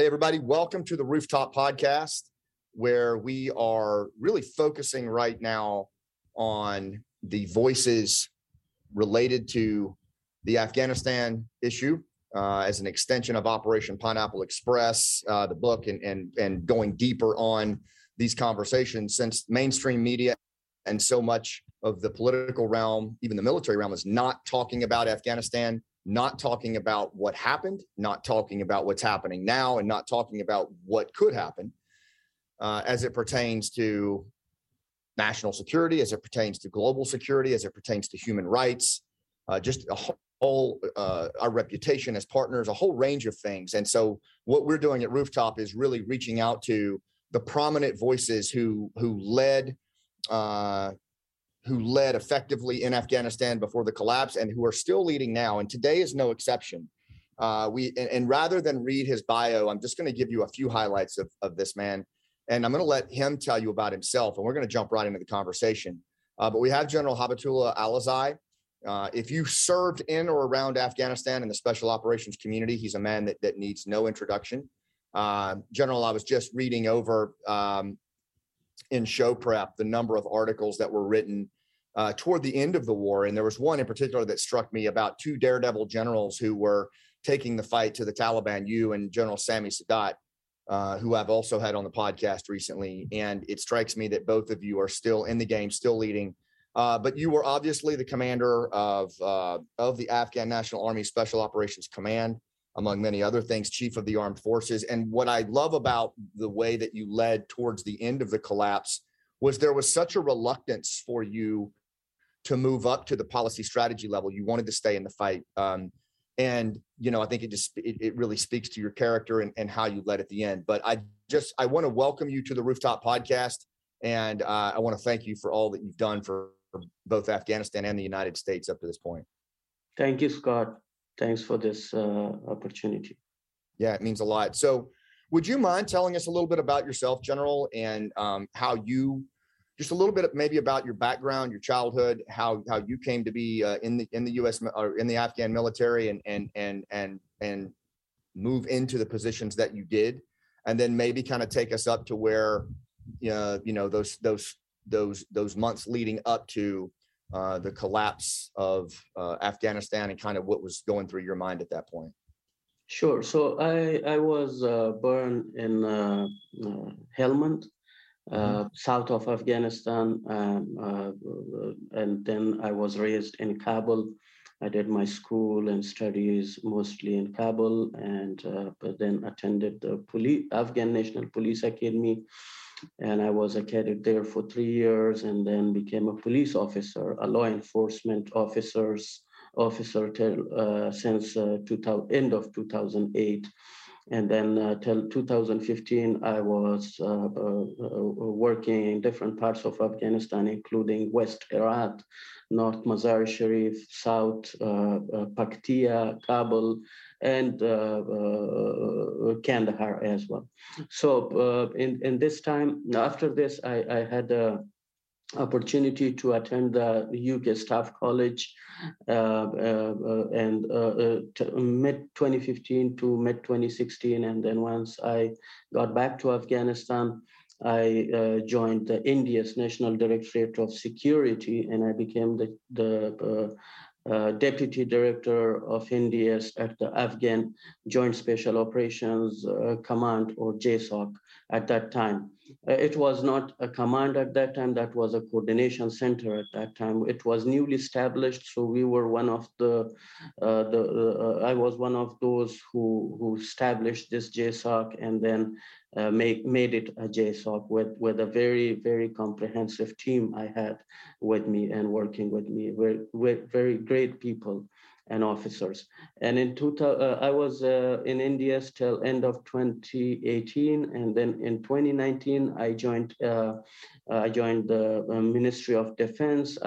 Hey, everybody, welcome to the Rooftop Podcast, where we are really focusing right now on the voices related to the Afghanistan issue uh, as an extension of Operation Pineapple Express, uh, the book, and, and, and going deeper on these conversations since mainstream media and so much of the political realm, even the military realm, is not talking about Afghanistan not talking about what happened, not talking about what's happening now, and not talking about what could happen uh, as it pertains to national security, as it pertains to global security, as it pertains to human rights, uh, just a whole, uh, our reputation as partners, a whole range of things. And so, what we're doing at Rooftop is really reaching out to the prominent voices who who led uh, who led effectively in Afghanistan before the collapse and who are still leading now. And today is no exception. Uh, we and, and, rather than read his bio, I'm just going to give you a few highlights of, of this man, and I'm going to let him tell you about himself, and we're going to jump right into the conversation. Uh, but we have General Haibatullah Alizai. Uh, if you served in or around Afghanistan in the special operations community, he's a man that, that needs no introduction. Uh, General, I was just reading over um, in show prep the number of articles that were written uh, toward the end of the war. And there was one in particular that struck me about two daredevil generals who were taking the fight to the Taliban, you and General Sami Sadat, uh, who I've also had on the podcast recently. And it strikes me that both of you are still in the game, still leading. Uh, but you were obviously the commander of uh, of the Afghan National Army Special Operations Command among many other things, chief of the armed forces. And what I love about the way that you led towards the end of the collapse was there was such a reluctance for you to move up to the policy strategy level. You wanted to stay in the fight. Um, and you know, I think it just it, it really speaks to your character and, and how you led at the end. But I just I want to welcome you to the Rooftop Podcast, and uh, I want to thank you for all that you've done for both Afghanistan and the United States up to this point. Thank you, Scott thanks for this uh, opportunity. Yeah, it means a lot. So, would you mind telling us a little bit about yourself, General, and um, how you, just a little bit maybe about your background, your childhood, how how you came to be uh, in the in the U.S. or in the Afghan military, and and and and and move into the positions that you did, and then maybe kind of take us up to where, uh, you know, those those those those months leading up to uh, the collapse of uh, Afghanistan and kind of what was going through your mind at that point? Sure. So I I was uh, born in uh, uh, Helmand, mm-hmm. south of Afghanistan, um, and then I was raised in Kabul. I did my school and studies mostly in Kabul, and but then attended the police, Afghan National Police Academy and I was a cadet there for three years, and then became a police officer, a law enforcement officers officer till uh, since uh, 2000, end of 2008. And then uh, till 2015, I was uh, uh, uh, working in different parts of Afghanistan, including West Herat, North Mazar Sharif, South Paktia, Kabul, and uh, uh, Kandahar as well. So uh, in, in this time, after this, I, I had a opportunity to attend the UK Staff College uh, uh, and uh, mid 2015 to mid 2016. And then once I got back to Afghanistan, I joined the NDS National Directorate of Security and I became the, the uh, Deputy Director of NDS at the Afghan Joint Special Operations uh, Command or JSOC at that time. Uh, it was not a command at that time, that was a coordination center at that time. It was newly established, so we were one of the, uh, the uh, I was one of those who, who established this JSOC and then uh, make, made it a JSOC with, with a very, very comprehensive team I had with me and working with me, very, very great people and officers. And in 2000, uh, I was uh, in NDS till end of 2018, and then in 2019 I joined uh, I joined the uh, Ministry of Defense.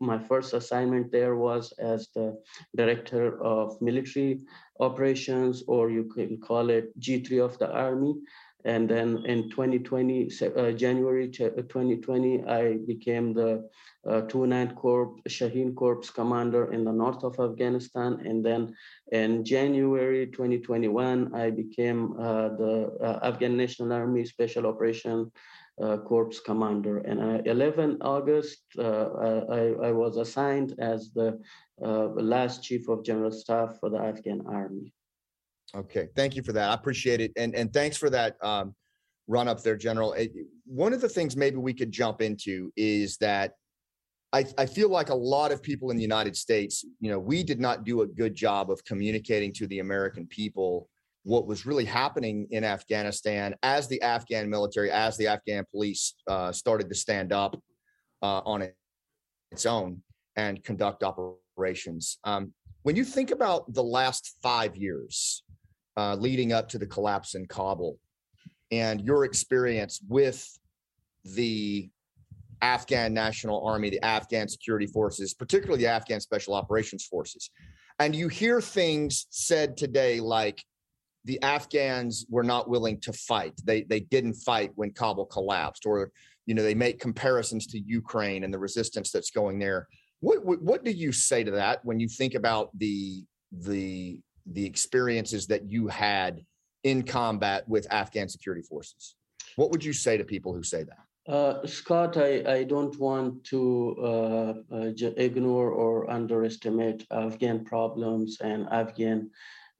my first assignment there was as the director of military operations, or you can call it G3 of the Army. And then in 2020, uh, January 2020, uh, I became the uh, 29th Corps, Shaheen Corps commander in the north of Afghanistan. And then in January 2021, I became uh, the uh, Afghan National Army Special Operation uh, Corps commander. And uh, 11 August, I, I, was assigned as the last chief of general staff for the Afghan army. Okay, thank you for that. I appreciate it, and and thanks for that um, run up there, General. One of the things maybe we could jump into is that I, I feel like a lot of people in the United States, you know, we did not do a good job of communicating to the American people what was really happening in Afghanistan as the Afghan military, as the Afghan police uh, started to stand up uh, on its own and conduct operations. Um, when you think about the last five years uh, leading up to the collapse in Kabul and your experience with the Afghan National Army, the Afghan security forces, particularly the Afghan Special Operations Forces, and you hear things said today like the Afghans were not willing to fight. They they didn't fight when Kabul collapsed, or you know they make comparisons to Ukraine and the resistance that's going there. What, what what do you say to that when you think about the the the experiences that you had in combat with Afghan security forces? What would you say to people who say that? Uh, Scott, I, I don't want to uh, uh, ignore or underestimate Afghan problems and Afghan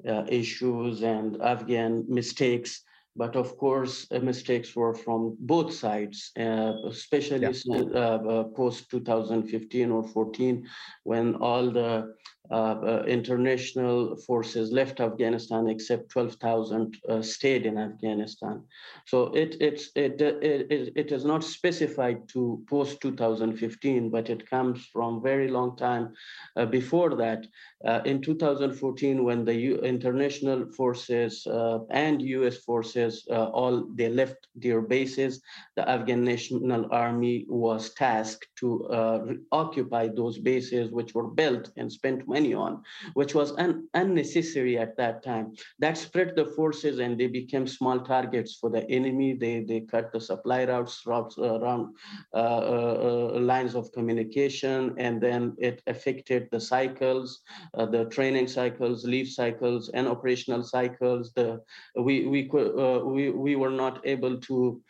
uh, issues and Afghan mistakes. But of course, uh, mistakes were from both sides, uh, especially yeah. Uh, post 2015 or 14, when all the uh, uh, international forces left Afghanistan, except 12,000 uh, stayed in Afghanistan. So it, it's, it, it, it is not specified to post 2015, but it comes from very long time uh, before that. Uh, in 2014, when the U international forces uh, and US forces all they left their bases, the Afghan National Army was tasked to occupy those bases which were built and spent which was un- unnecessary at that time. That spread the forces and they became small targets for the enemy. They, they cut the supply routes, routes uh, around uh, uh, uh, lines of communication, and then it affected the cycles, uh, the training cycles, leave cycles, and operational cycles. The, we, we, uh, we, we were not able to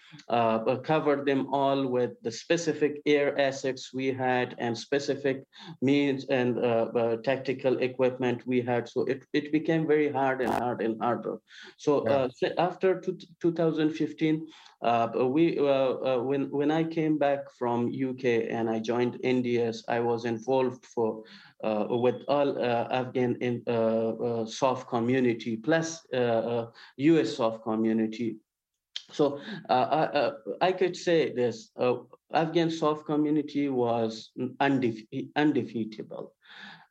cover them all with the specific air assets we had and specific means and tactical equipment we had. So it, it became very hard and hard and harder. So uh, after 2015, uh, we uh, uh, when when I came back from UK and I joined NDS, I was involved for uh, with all uh, Afghan in, SOF community plus US SOF community. So I, I could say this: Afghan SOF community was undefe- undefeatable.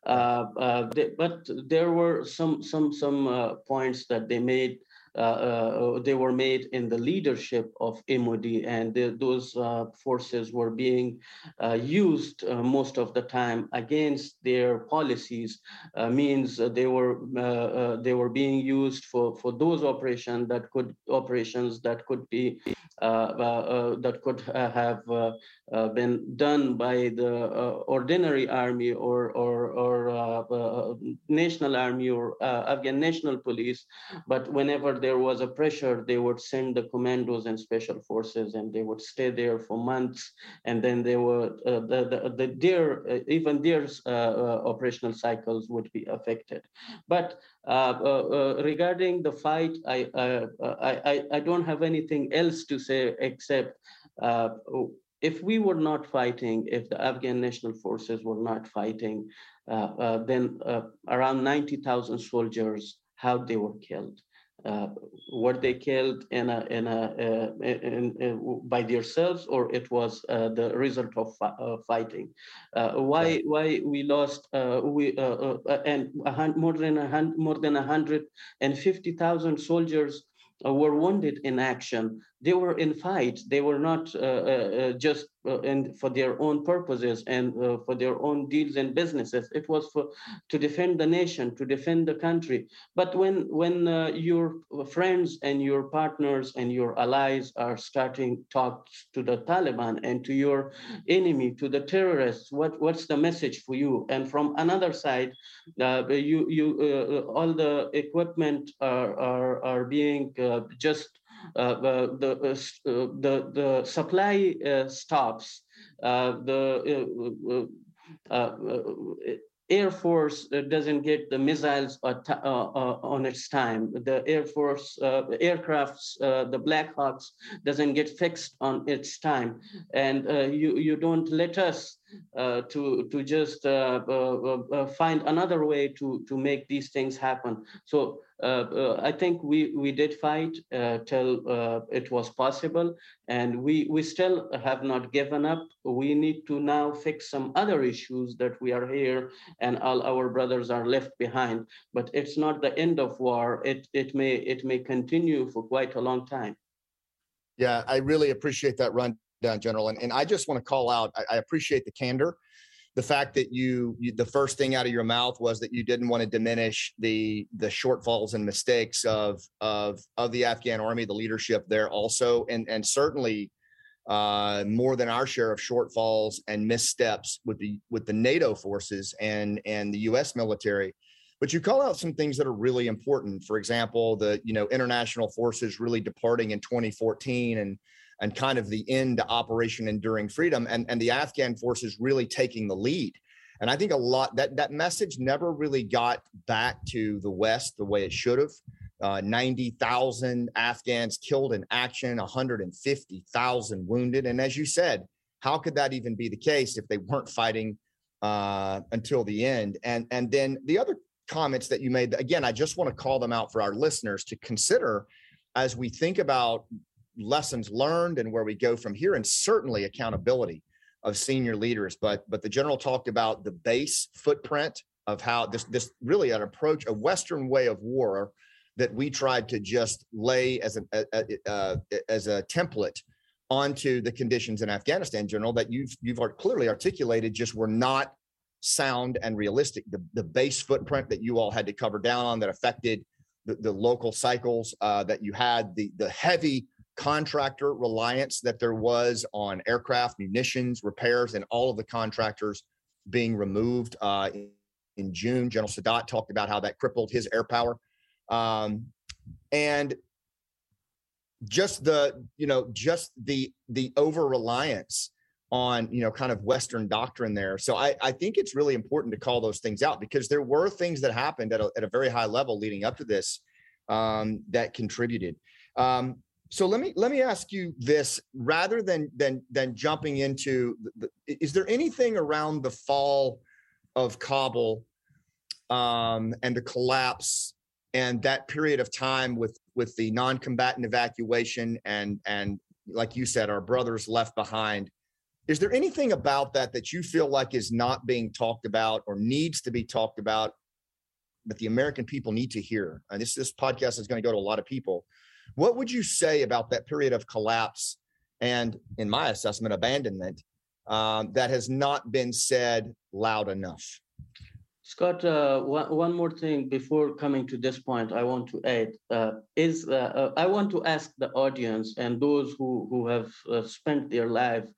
Uh, uh, they, but there were some some some uh, points that they made Uh, uh, uh, they were made in the leadership of MOD, and those uh, forces were being used most of the time against their policies. means they were they were being used for for those operations that could operations that could be that could have been done by the ordinary army or or or national army or Afghan national police, but whenever there was a pressure, they would send the commandos and special forces, and they would stay there for months, and then they were uh, the, the, the their uh, even their uh, uh, operational cycles would be affected. But uh, regarding the fight, I, I I I don't have anything else to say except if we were not fighting, if the Afghan national forces were not fighting, uh, uh, then uh, around 90,000 soldiers, how they were killed uh, were they killed in a, in a, uh, in, in, by themselves or it was uh, the result of uh, fighting? Uh, why why we lost uh, we and more than a hundred more than 150,000 soldiers were wounded in action they were in fight. They were not uh, uh, just and for their own purposes and for their own deals and businesses. It was for to defend the nation, to defend the country. But when when your friends and your partners and your allies are starting talks to the Taliban and to your enemy, to the terrorists, what what's the message for you? And from another side, uh, you you uh, all the equipment are are, are being uh, just uh, Uh, the, uh, uh, the, the supply uh, stops. the Air Force doesn't get the missiles uh, uh, on its time. The Air Force uh, aircrafts, the Black Hawks, doesn't get fixed on its time, and you you don't let us uh, to to just uh, uh, find another way to to make these things happen. So I think we we did fight till it was possible, and we we still have not given up. We need to now fix some other issues that we are here, and all our brothers are left behind. But it's not the end of war. It it may it may continue for quite a long time. Yeah, I really appreciate that run down, General. And, and I just want to call out, I, I appreciate the candor. The fact that you, you, the first thing out of your mouth was that you didn't want to diminish the the shortfalls and mistakes of of of the Afghan army, the leadership there also, and and certainly uh, more than our share of shortfalls and missteps with the with the NATO forces and and the U.S. military. But you call out some things that are really important. For example, the you know international forces really departing in 2014 and and kind of the end to Operation Enduring Freedom, and, and the Afghan forces really taking the lead. And I think a lot that that message never really got back to the West the way it should have. Uh, 90,000 Afghans killed in action, 150,000 wounded. And as you said, how could that even be the case if they weren't fighting uh, until the end? And and then the other comments that you made, again, I just want to call them out for our listeners to consider as we think about lessons learned and where we go from here, and certainly accountability of senior leaders. But but the general talked about the base footprint of how this this really an approach, a Western way of war that we tried to just lay as a, a, a uh, as a template onto the conditions in Afghanistan, General, that you've you've clearly articulated just were not sound and realistic. The the base footprint that you all had to cover down on that affected the, the local cycles uh, that you had, the the heavy contractor reliance that there was on aircraft, munitions, repairs, and all of the contractors being removed uh, in June. General Sadat talked about how that crippled his air power. Um, and just the you know just the the over reliance on you know kind of western doctrine there so i i think it's really important to call those things out because there were things that happened at a, at a very high level leading up to this um, that contributed um, so let me let me ask you this rather than than than jumping into the, is there anything around the fall of kabul um, and the collapse and that period of time with with the non-combatant evacuation and and like you said our brothers left behind is there anything about that that you feel like is not being talked about or needs to be talked about that the american people need to hear? And this this podcast is going to go to a lot of people what would you say about that period of collapse and, in my assessment, abandonment um, that has not been said loud enough? Scott, uh, one, one, more thing before coming to this point, I want to add uh, is uh, uh I want to ask the audience and those who, who have uh, spent their life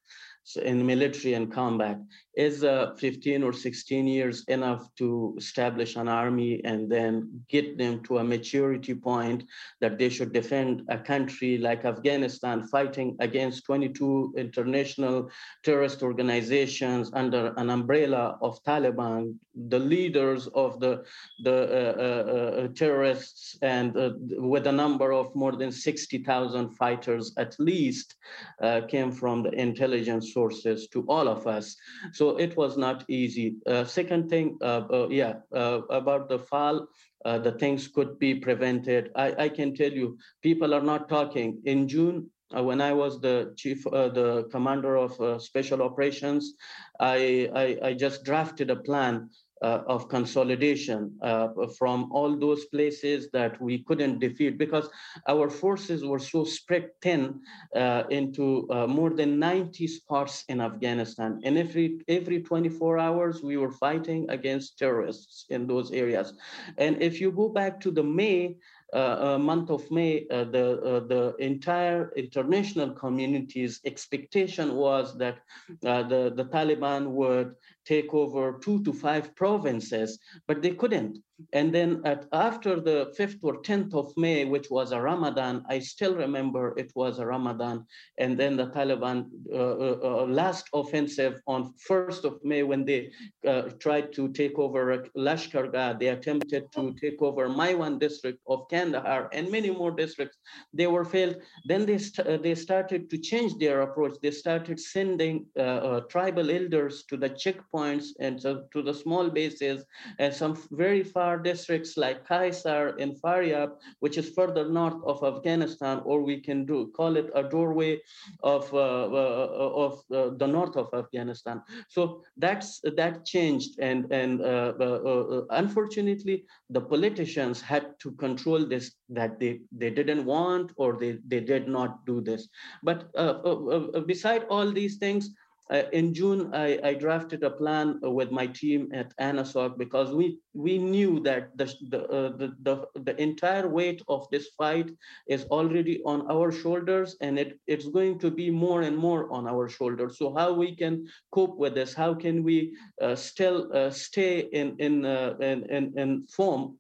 in military and combat is uh, 15 or 16 years enough to establish an army and then get them to a maturity point that they should defend a country like Afghanistan fighting against 22 international terrorist organizations under an umbrella of Taliban, the leaders of the, the uh, uh, uh terrorists and uh, with a number of more than 60,000 fighters at least uh, came from the intelligence sources to all of us. So it was not easy. Uh, second thing, uh, uh, yeah, uh, about the fall, uh, the things could be prevented. I, I can tell you, people are not talking. In June, uh, when I was the chief, the commander of special operations, I, I, I just drafted a plan uh, of consolidation uh, from all those places that we couldn't defeat because our forces were so spread thin uh, into uh, more than 90 spots in Afghanistan. And every, every 24 hours, we were fighting against terrorists in those areas. And if you go back to the May, uh, uh, month of May, uh, the the entire international community's expectation was that the the Taliban would take over two to five provinces, but they couldn't. And then at, after the 5th or 10th of May, which was a Ramadan, I still remember it was a Ramadan. And then the Taliban uh, uh, uh last offensive on 1st of May, when they uh, tried to take over Lashkargah, they attempted to take over Maiwand district of Kandahar and many more districts. They were failed. Then they, st uh, they started to change their approach. They started sending uh, tribal elders to the checkpoints and so to the small bases and some very far districts like Kaisar in Faryab, which is further north of Afghanistan, or we can do call it a doorway of uh, uh, of uh, the north of Afghanistan. So that's that changed, and and uh, uh, uh, unfortunately, the politicians had to control this that they they didn't want or they they did not do this. But beside all these things uh, in June, I, I, drafted a plan with my team at ANASOC because we we knew that the the, uh, the, the the entire weight of this fight is already on our shoulders, and it it's going to be more and more on our shoulders. So how we can cope with this? How can we uh, still uh, stay in in, uh, in in in form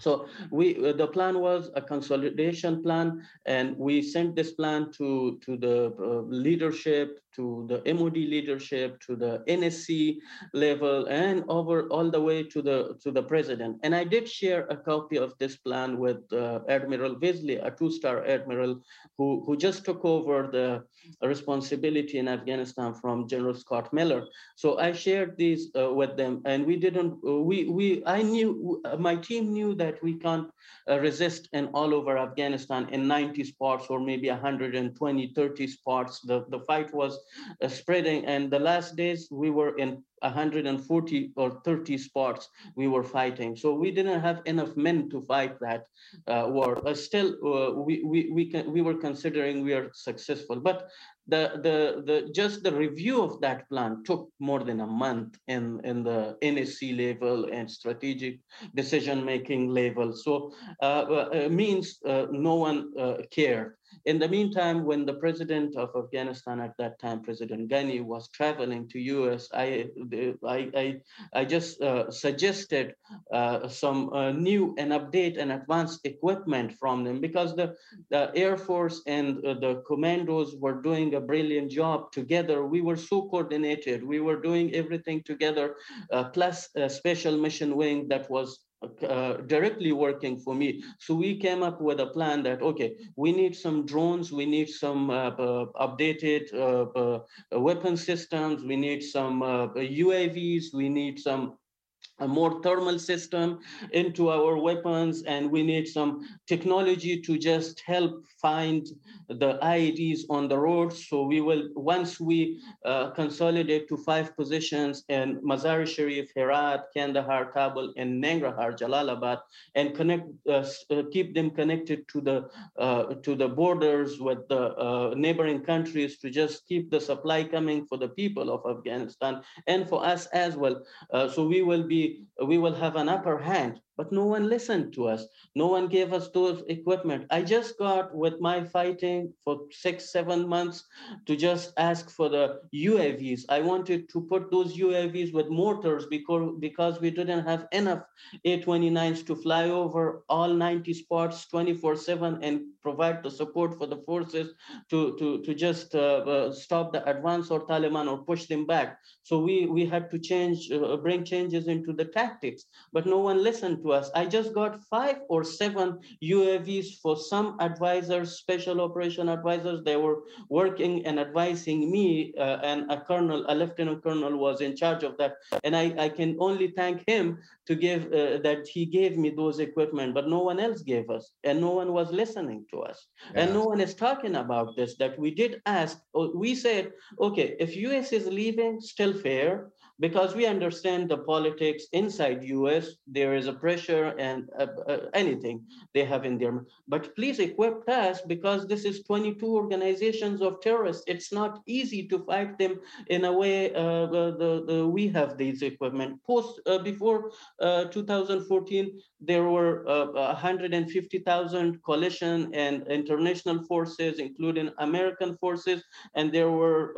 so we uh, the plan was a consolidation plan, and we sent this plan to to the uh, leadership, to the MOD leadership, to the NSC level, and over all the way to the to the president. And I did share a copy of this plan with uh, Admiral Vasely, a two-star admiral who who just took over the responsibility in Afghanistan from General Scott Miller. So I shared these uh, with them, and we didn't. Uh, we we I knew my team knew that that we can't uh, resist in all over Afghanistan in 90 spots or maybe 120, 30 spots. The, the fight was uh, spreading and the last days we were in 140 or 30 spots we were fighting. So we didn't have enough men to fight that uh, war. Uh, still, uh, we, we, we, can, we were considering we are successful. But the, the, the, just the review of that plan took more than a month in, in the NSC level and strategic decision-making level. So uh, uh means uh, no one uh, cared. In the meantime, when the president of Afghanistan at that time, President Ghani, was traveling to US, I, I, I, I just uh, suggested uh, some uh, new and update and advanced equipment from them because the, the Air Force and uh, the commandos were doing a brilliant job together. We were so coordinated. We were doing everything together, uh, plus a special mission wing that was uh, directly working for me. So we came up with a plan that, okay, we need some drones, we need some uh, uh, updated uh, uh, weapon systems, we need some UAVs, we need some a more thermal system into our weapons and we need some technology to just help find the IEDs on the road. So we will, once we uh, consolidate to five positions in Mazar Sharif, Herat, Kandahar, Kabul, and Nangarhar, Jalalabad, and connect, uh, uh, keep them connected to the uh, to the borders with the uh, neighboring countries to just keep the supply coming for the people of Afghanistan and for us as well. So we will be we will have an upper hand but no one listened to us. No one gave us those equipment. I just got with my fighting for six, seven months to just ask for the UAVs. I wanted to put those UAVs with mortars because, because we didn't have enough A-29s to fly over all 90 spots 24-7 and provide the support for the forces to, to, to just uh, uh, stop the advance or Taliban or push them back. So we, we had to change, uh, bring changes into the tactics, but no one listened to to us. I just got five or seven UAVs for some advisors, special operation advisors. They were working and advising me, uh, and a colonel, a lieutenant colonel, was in charge of that. And I, I can only thank him to give uh, that he gave me those equipment, but no one else gave us, and no one was listening to us, yeah. and no one is talking about this. That we did ask. Oh, we said, okay, if US is leaving, still fair because we understand the politics inside us there is a pressure and uh, uh, anything they have in there but please equip us because this is 22 organizations of terrorists. It's not easy to fight them in a way uh, the, the, we have these equipment. Post uh, before uh, 2014 there were 150,000 uh, coalition and international forces including american forces and there were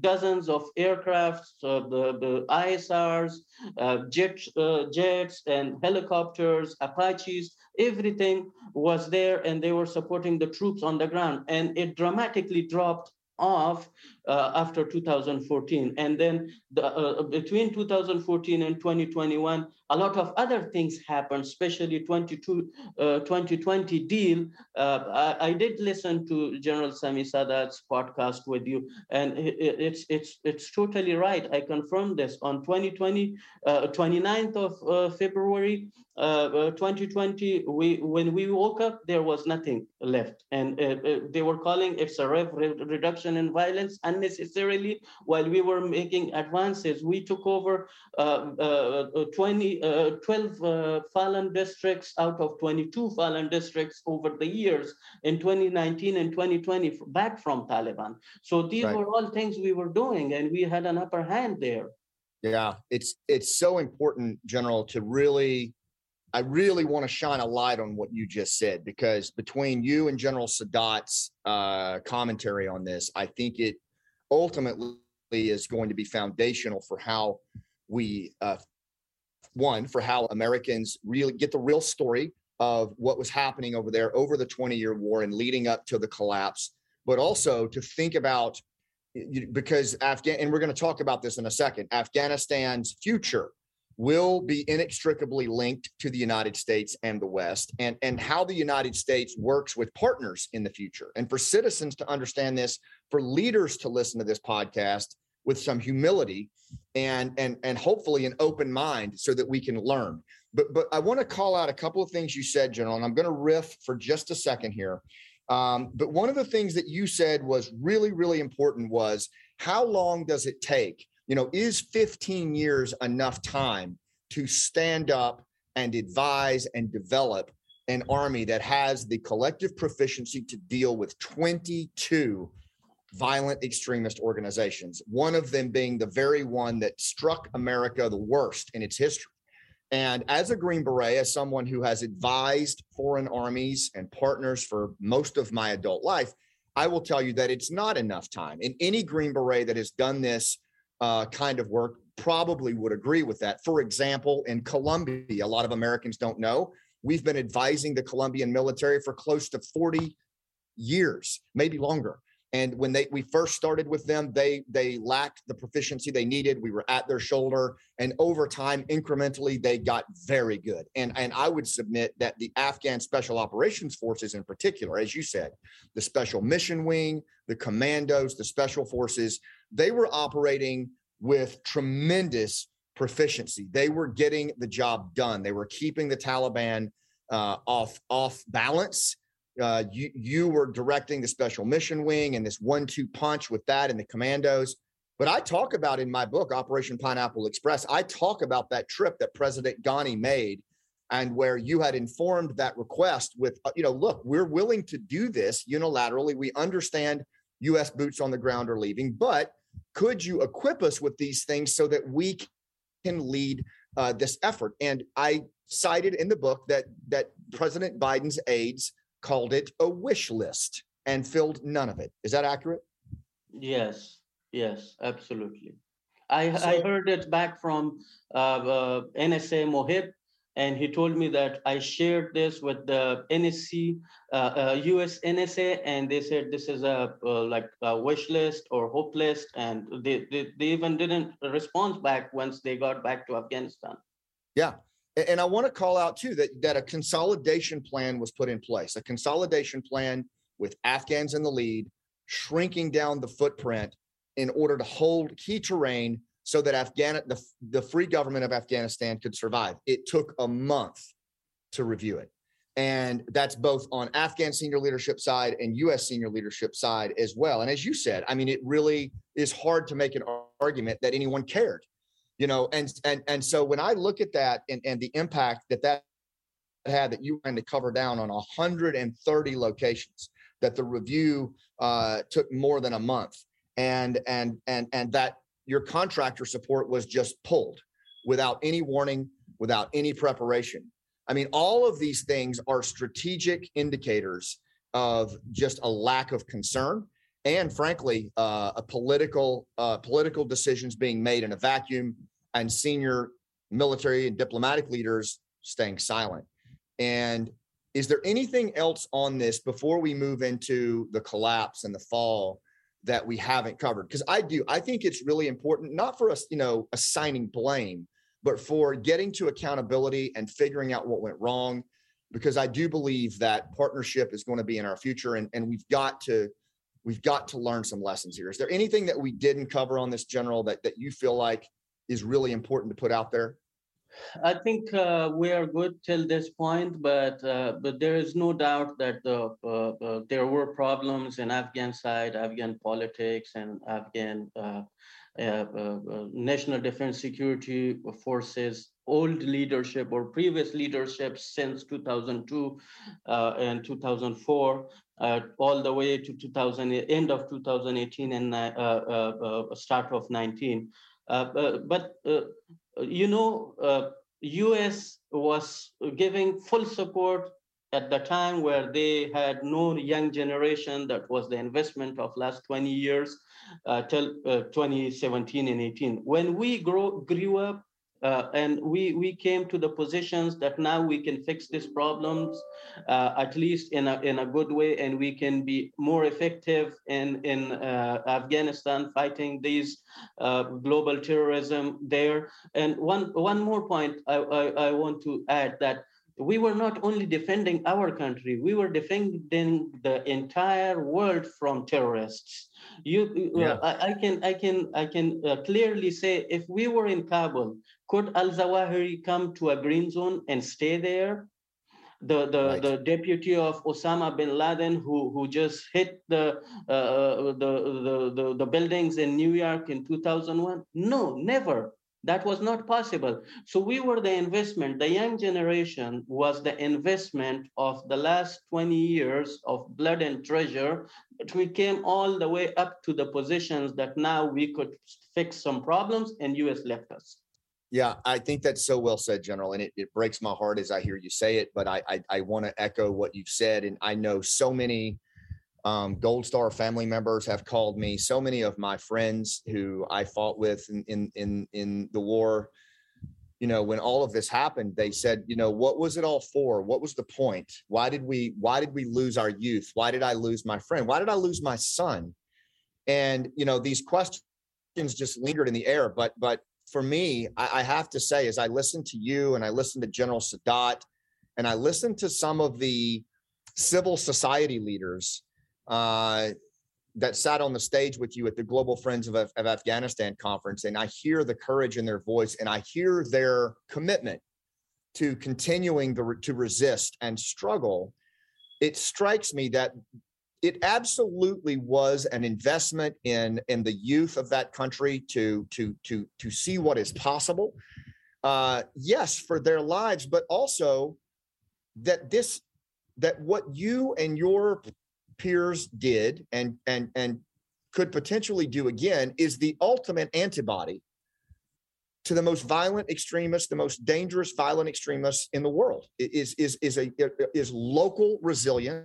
dozens of aircrafts the, the ISRs, uh, jets, uh, jets and helicopters, Apaches, everything was there and they were supporting the troops on the ground. And it dramatically dropped off uh, after 2014. And then the, uh, between 2014 and 2021, a lot of other things happened, especially 22, uh, 2020 deal. Uh, I, I, did listen to General Sami Sadat's podcast with you, and it, it's it's it's totally right. I confirmed this on 2020, 29th uh, of uh, February. Uh, 2020, we when we woke up, there was nothing left, and uh, they were calling it's a rev reduction in violence unnecessarily. While we were making advances, we took over uh, uh, uh, 20, 12 fallen districts out of 22 fallen districts over the years in 2019 and 2020 back from Taliban. So these right. were all things we were doing, and we had an upper hand there. Yeah, it's it's so important, General, to really I really want to shine a light on what you just said because between you and General Sadat's uh, commentary on this, I think it ultimately is going to be foundational for how we, uh, one, for how Americans really get the real story of what was happening over there over the 20 year war and leading up to the collapse, but also to think about because Afghan, and we're going to talk about this in a second, Afghanistan's future will be inextricably linked to the United States and the West, and, and how the United States works with partners in the future. And for citizens to understand this, for leaders to listen to this podcast with some humility and and and hopefully an open mind so that we can learn. But but I want to call out a couple of things you said, General, and I'm going to riff for just a second here. Um, but one of the things that you said was really, really important was how long does it take you know, is 15 years enough time to stand up and advise and develop an army that has the collective proficiency to deal with 22 violent extremist organizations, one of them being the very one that struck America the worst in its history. And as a Green Beret, as someone who has advised foreign armies and partners for most of my adult life, I will tell you that it's not enough time. And any Green Beret that has done this uh, kind of work probably would agree with that. For example, in Colombia, a lot of Americans don't know, we've been advising the Colombian military for close to 40 years, maybe longer. And when they we first started with them, they they lacked the proficiency they needed. We were at their shoulder, and over time, incrementally, they got very good. And and I would submit that the Afghan Special Operations Forces, in particular, as you said, the Special Mission Wing, the Commandos, the Special Forces, they were operating with tremendous proficiency. They were getting the job done. They were keeping the Taliban uh, off off balance uh, you you were directing the special mission wing and this one-two punch with that and the commandos. But I talk about in my book, Operation Pineapple Express, I talk about that trip that President Ghani made and where you had informed that request with, uh, you know, look, we're willing to do this unilaterally. We understand U.S. boots on the ground are leaving, but could you equip us with these things so that we can lead uh, this effort? And I cited in the book that that President Biden's aides called it a wish list and filled none of it. Is that accurate? Yes, yes, absolutely. I, so, I heard it back from uh, uh, NSA Mohib, and he told me that I shared this with the NSC, uh, US uh, NSA, and they said this is a uh, like a wish list or hope list, and they, they, they even didn't respond back once they got back to Afghanistan. Yeah, And I want to call out too that, that a consolidation plan was put in place, a consolidation plan with Afghans in the lead, shrinking down the footprint in order to hold key terrain so that Afghan the, the free government of Afghanistan could survive. It took a month to review it. And that's both on Afghan senior leadership side and US senior leadership side as well. And as you said, I mean, it really is hard to make an argument that anyone cared, you know, and and and so when I look at that and, and the impact that that had that you wanted to cover down on 130 locations, that the review uh, took more than a month and and and and that your contractor support was just pulled without any warning, without any preparation. I mean, all of these things are strategic indicators of just a lack of concern and frankly uh, a political uh, political decisions being made in a vacuum and senior military and diplomatic leaders staying silent. And is there anything else on this before we move into the collapse and the fall that we haven't covered? Because i do i think it's really important not for us you know assigning blame but for getting to accountability and figuring out what went wrong because i do believe that partnership is going to be in our future and, and we've got to we've got to learn some lessons here is there anything that we didn't cover on this general that that you feel like is really important to put out there I think uh, we are good till this point, but uh, but there is no doubt that the, uh, uh there were problems in Afghan side, Afghan politics, and Afghan uh, uh, national defense security forces, old leadership or previous leadership since 2002 and 2004. Uh, all the way to 2000, end of 2018 and uh, uh, start of 19. but you know, uh, US was giving full support at the time where they had no young generation that was the investment of last 20 years uh, till uh, 2017 and 18 when we grow, grew up uh, and we we came to the positions that now we can fix these problems uh, at least in a in a good way and we can be more effective in in uh, Afghanistan fighting these uh, global terrorism there and one one more point I, I, I want to add that we were not only defending our country, we were defending the entire world from terrorists. You, yeah. I, I, can, I can, I can uh, clearly say, if we were in Kabul, could Al Zawahiri come to a green zone and stay there? The, the, right. the deputy of Osama bin Laden, who, who just hit the, uh, the, the, the, the buildings in New York in 2001? No, never. That was not possible. So we were the investment. The young generation was the investment of the last 20 years of blood and treasure. But we came all the way up to the positions that now we could fix some problems and US left us. Yeah, I think that's so well said, General. And it, it breaks my heart as I hear you say it, but I, I, I want to echo what you've said. And I know so many um, Gold Star family members have called me. So many of my friends who I fought with in, in in in the war, you know, when all of this happened, they said, you know, what was it all for? What was the point? Why did we why did we lose our youth? Why did I lose my friend? Why did I lose my son? And you know, these questions just lingered in the air. But but for me, I, I have to say, as I listen to you and I listen to General Sadat, and I listen to some of the civil society leaders uh, that sat on the stage with you at the Global Friends of, of Afghanistan conference, and I hear the courage in their voice, and I hear their commitment to continuing the, to resist and struggle. It strikes me that it absolutely was an investment in in the youth of that country to to to to see what is possible. Uh, yes, for their lives, but also that this that what you and your peers did and and and could potentially do again is the ultimate antibody to the most violent extremists, the most dangerous violent extremists in the world. It is is is a is local resilience,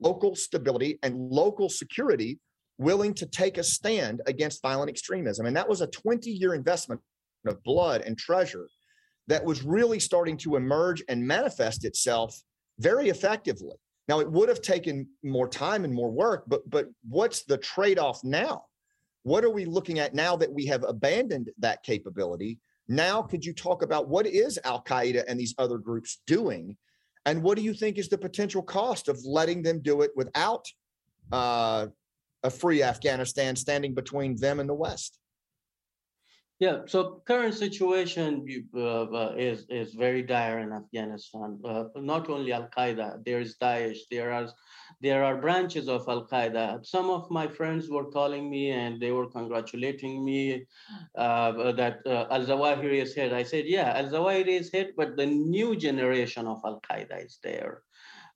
local stability, and local security willing to take a stand against violent extremism. And that was a 20 year investment of blood and treasure that was really starting to emerge and manifest itself very effectively. Now it would have taken more time and more work, but but what's the trade-off now? What are we looking at now that we have abandoned that capability? Now, could you talk about what is Al Qaeda and these other groups doing? And what do you think is the potential cost of letting them do it without uh, a free Afghanistan standing between them and the West? Yeah, so current situation uh, uh, is is very dire in Afghanistan. Uh, not only Al Qaeda, there is Daesh. There are there are branches of Al Qaeda. Some of my friends were calling me and they were congratulating me uh, that uh, Al Zawahiri is hit. I said, yeah, Al Zawahiri is hit, but the new generation of Al Qaeda is there.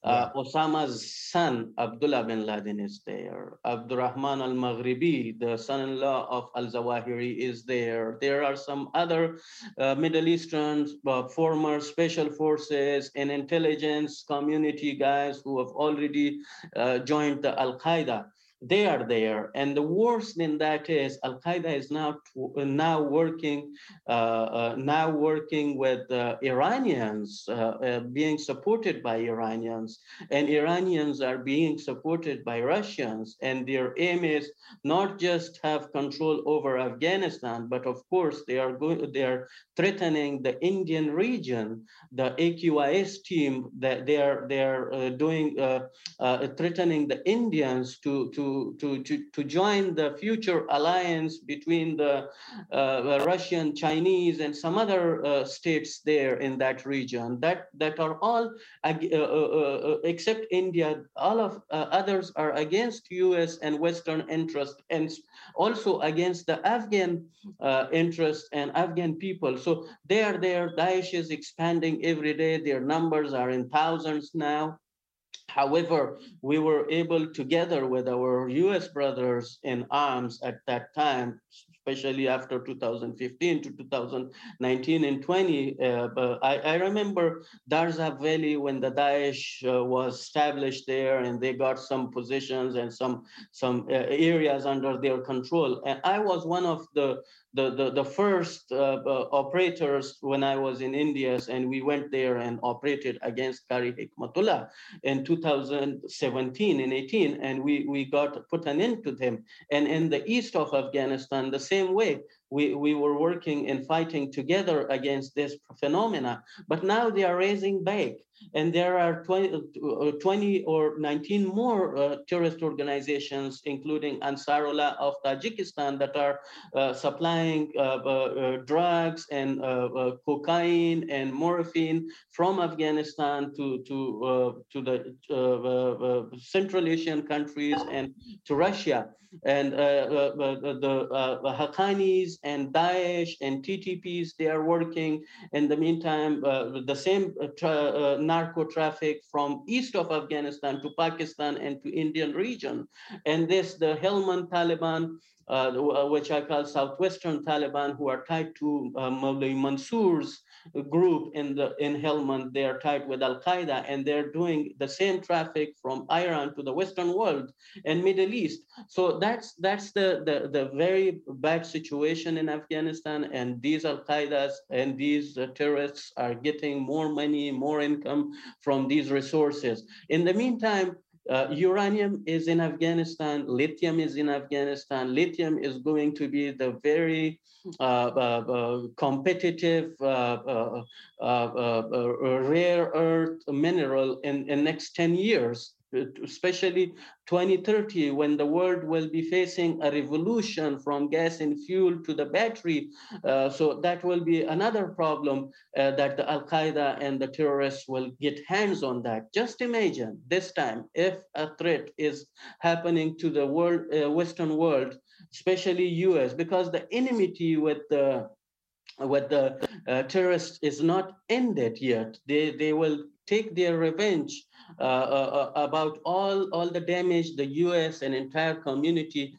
Uh, Osama's son, Abdullah bin Laden, is there. Abdurrahman al Maghribi, the son in law of al Zawahiri, is there. There are some other uh, Middle Eastern uh, former special forces and intelligence community guys who have already uh, joined the Al Qaeda they are there. And the worst than that is Al Qaeda is now now working uh, uh, now working with uh, Iranians, uh, uh, being supported by Iranians, and Iranians are being supported by Russians. And their aim is not just have control over Afghanistan, but of course they are going they are threatening the Indian region. The AQIS team that they are they are uh, doing threatening the Indians to to to, to, join the future alliance between the uh, Russian, Chinese, and some other uh, states there in that region that, that are all, uh, uh, uh, except India, all of others are against US and Western interest and also against the Afghan interest and Afghan people. So they are there, Daesh is expanding every day. Their numbers are in thousands now. However, we were able together with our US brothers in arms at that time, especially after 2015 to 2019 and 20. Uh, but I, I, remember Darzab Valley when the Daesh uh, was established there and they got some positions and some, some uh, areas under their control. And I was one of the the, the, the first uh, uh, operators when I was in India, and we went there and operated against Qari Hikmatullah in 2017 and 18, and we, we got put an end to them. And in the east of Afghanistan, the same way, we, we were working and fighting together against this phenomena, but now they are raising back. And there are 20, uh, 20 or 19 more uh, terrorist organizations, including Ansarullah of Tajikistan, that are uh, supplying uh, uh, uh drugs and cocaine and morphine from Afghanistan to, to, to the Central Asian countries and to Russia and uh, uh, uh, the Haqqanis and Daesh and TTPs, they are working. In the meantime, the same narco traffic from east of Afghanistan to Pakistan and to Indian region. And this, the Helmand Taliban, uh, which I call Southwestern Taliban, who are tied to uh, Mawlay Mansour's group in the in Helmand. They are tied with Al Qaeda, and they're doing the same traffic from Iran to the Western world and Middle East. So that's that's the the, the very bad situation in Afghanistan. And these Al Qaedas and these uh, terrorists are getting more money, more income from these resources. In the meantime, uh, uranium is in Afghanistan, lithium is in Afghanistan. Lithium is going to be the very uh, uh, uh competitive uh, uh, rare earth mineral in the next 10 years especially 2030 when the world will be facing a revolution from gas and fuel to the battery uh, so that will be another problem uh, that the al-qaeda and the terrorists will get hands on that. Just imagine this time if a threat is happening to the world uh, western world especially us because the enmity with the with the uh, terrorists is not ended yet. They they will take their revenge uh, uh, uh, about all, all the damage the US and entire community,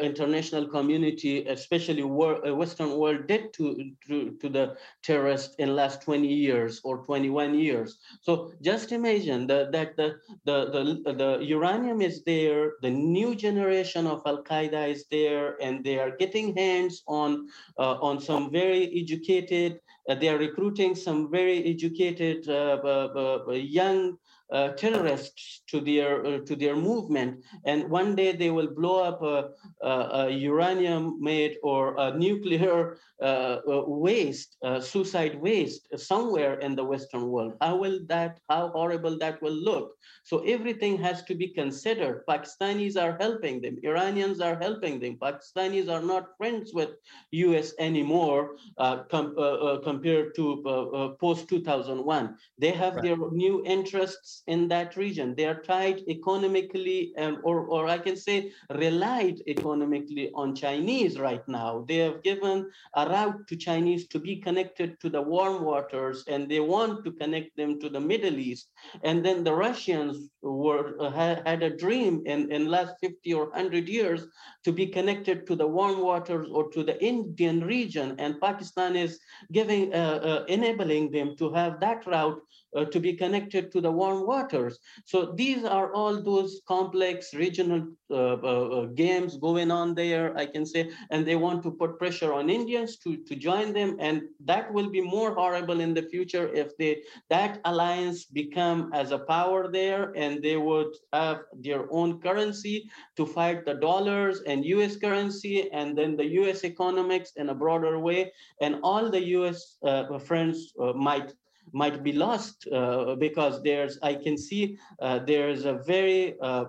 international community, especially Western world did to, to, to the terrorists in last 20 years or 21 years. So just imagine the, that the, the, the, the uranium is there, the new generation of Al-Qaeda is there, and they are getting hands on, on some very educated, they are recruiting some very educated uh, uh, uh, young uh, terrorists to their uh, to their movement, and one day they will blow up a, a, a uranium made or a nuclear uh, uh waste, uh, suicide waste somewhere in the Western world. How will that? How horrible that will look? So everything has to be considered. Pakistanis are helping them. Iranians are helping them. Pakistanis are not friends with U.S. anymore uh, com compared to post 2001. They have right. their new interests in that region. They are tied economically, um, or, or I can say relied economically on Chinese right now. They have given a route to Chinese to be connected to the warm waters, and they want to connect them to the Middle East. And then the Russians were uh, had, a dream in, in last 50 or 100 years to be connected to the warm waters or to the Indian region. And Pakistan is giving, uh, uh, enabling them to have that route uh, to be connected to the warm waters. So these are all those complex regional uh, uh, uh, games going on there, I can say, and they want to put pressure on Indians to, to join them. And that will be more horrible in the future if they that alliance become as a power there and they would have their own currency to fight the dollars and US currency and then the US economics in a broader way. And all the US uh, friends uh, might might be lost uh, because there's I can see uh, there's a very uh,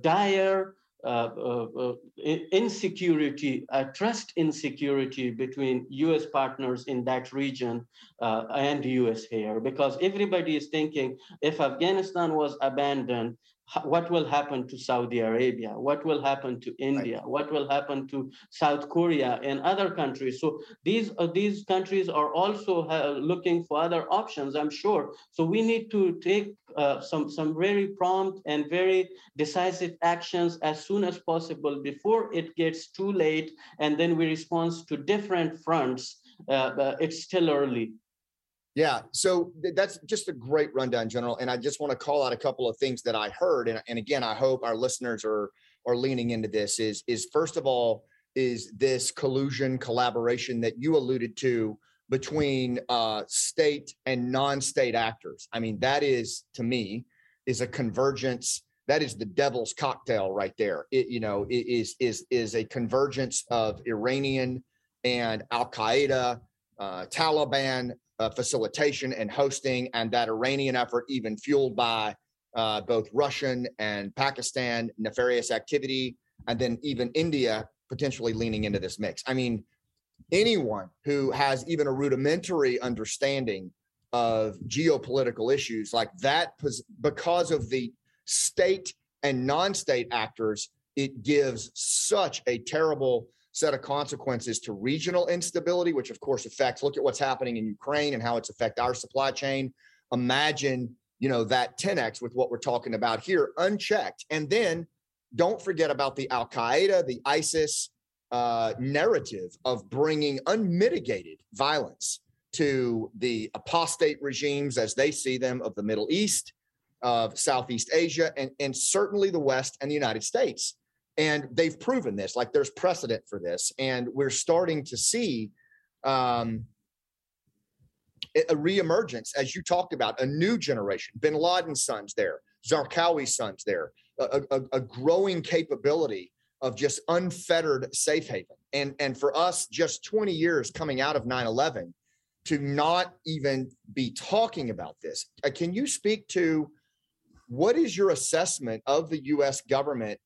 dire insecurity, trust insecurity between U.S. partners in that region uh, and U.S. here, because everybody is thinking if Afghanistan was abandoned, what will happen to Saudi Arabia, what will happen to India, right. what will happen to South Korea and other countries. So these uh, these countries are also uh, looking for other options, I'm sure. So we need to take uh, some some very prompt and very decisive actions as soon as possible before it gets too late, and then we respond to different fronts. Uh, it's still early. Yeah, so th- that's just a great rundown, General. And I just want to call out a couple of things that I heard, and, and again, I hope our listeners are are leaning into this. Is is first of all is this collusion collaboration that you alluded to between uh, state and non-state actors. I mean, that is to me is a convergence. That is the devil's cocktail right there. It you know it is is is a convergence of Iranian and Al Qaeda, uh, Taliban uh, facilitation and hosting, and that Iranian effort, even fueled by uh, both Russian and Pakistan nefarious activity, and then even India potentially leaning into this mix. I mean, anyone who has even a rudimentary understanding of geopolitical issues like that, because of the state and non state actors, it gives such a terrible set of consequences to regional instability, which of course affects, look at what's happening in Ukraine and how it's affect our supply chain. Imagine, you know, that 10x with what we're talking about here, unchecked. And then don't forget about the Al Qaeda, the ISIS uh, narrative of bringing unmitigated violence to the apostate regimes as they see them of the Middle East, of Southeast Asia, and, and certainly the West and the United States. And they've proven this, like there's precedent for this. And we're starting to see um, a reemergence, as you talked about, a new generation. Bin Laden's sons there, Zarqawi's sons there, a, a, a growing capability of just unfettered safe haven. And, and for us, just 20 years coming out of 9 11, to not even be talking about this. Uh, can you speak to what is your assessment of the US government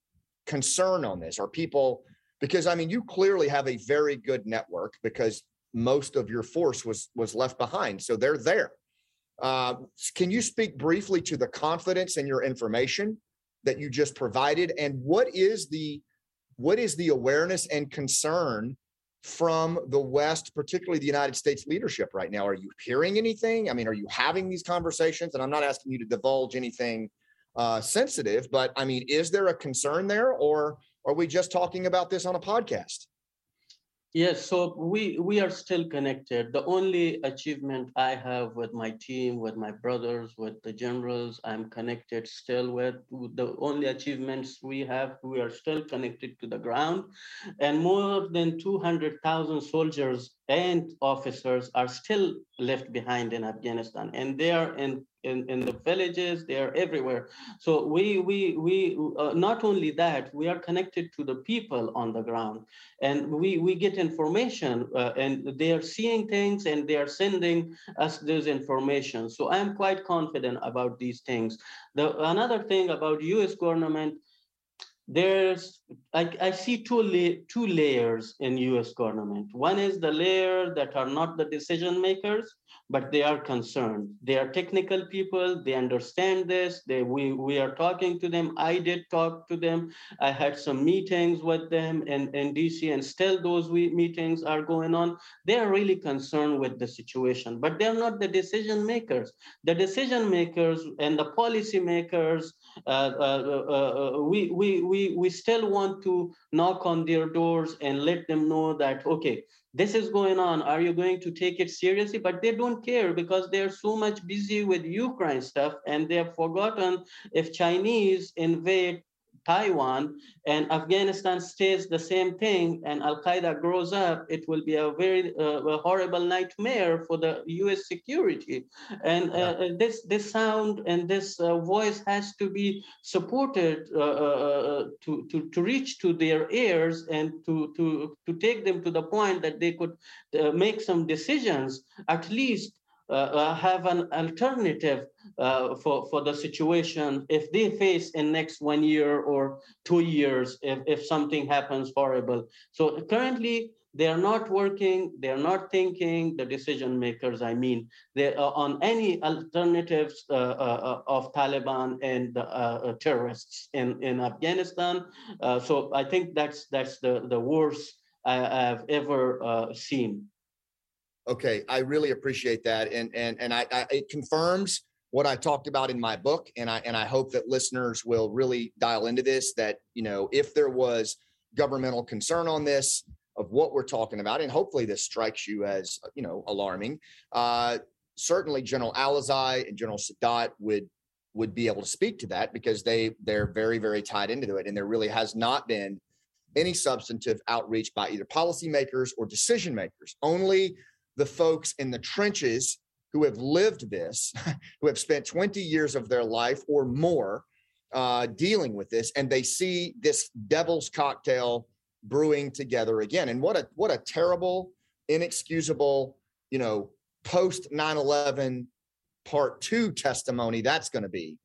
concern on this? Are people because I mean you clearly have a very good network because most of your force was was left behind, so they're there. Uh, can you speak briefly to the confidence in your information that you just provided, and what is the what is the awareness and concern from the West, particularly the United States leadership right now? Are you hearing anything? I mean, are you having these conversations? And I'm not asking you to divulge anything uh, sensitive. But I mean, is there a concern there, or are we just talking about this on a podcast? Yes, so we we are still connected. The only achievement I have with my team, with my brothers, with the generals, I'm connected still with. The only achievements we have, we are still connected to the ground, and more than two hundred thousand soldiers and officers are still left behind in Afghanistan, and they are in in, in the villages, they are everywhere. So we, we, we uh, not only that, we are connected to the people on the ground and we, we get information uh, and they are seeing things and they are sending us this information. So I'm quite confident about these things. The, another thing about US government, there's I, I see two la- two layers in U.S. government. One is the layer that are not the decision makers, but they are concerned. They are technical people. They understand this. They we we are talking to them. I did talk to them. I had some meetings with them in, in DC, and still those we, meetings are going on. They are really concerned with the situation, but they're not the decision makers. The decision makers and the policy makers, Uh, uh, uh, we, we, we, we still want to knock on their doors and let them know that, okay, this is going on. Are you going to take it seriously? But they don't care because they're so much busy with Ukraine stuff and they have forgotten if Chinese invade Taiwan and Afghanistan stays the same thing and Al Qaeda grows up, it will be a very uh, a horrible nightmare for the U.S. security. And uh, yeah. this this sound and this uh, voice has to be supported uh, uh, uh, to, to to reach to their ears and to to to take them to the point that they could make some decisions at least uh, uh, have an alternative uh, for, for the situation if they face in next one year or two years if, if something happens horrible. So currently they are not working, they are not thinking, the decision makers, I mean, they are on any alternatives uh, uh, of Taliban and uh, terrorists in, in Afghanistan. so I think that's that's the, the worst I, have ever seen. Okay, I really appreciate that, and and and I, I, it confirms what I talked about in my book, and I and I hope that listeners will really dial into this. That you know, if there was governmental concern on this of what we're talking about, and hopefully this strikes you as you know alarming. Uh, certainly, General Alizai and General Sadat would would be able to speak to that because they they're very very tied into it, and there really has not been any substantive outreach by either policymakers or decision makers. Only the folks in the trenches who have lived this, who have spent 20 years of their life or more uh, dealing with this, and they see this devil's cocktail brewing together again. And what a what a terrible, inexcusable, you know, post 9/11 part two testimony that's going to be.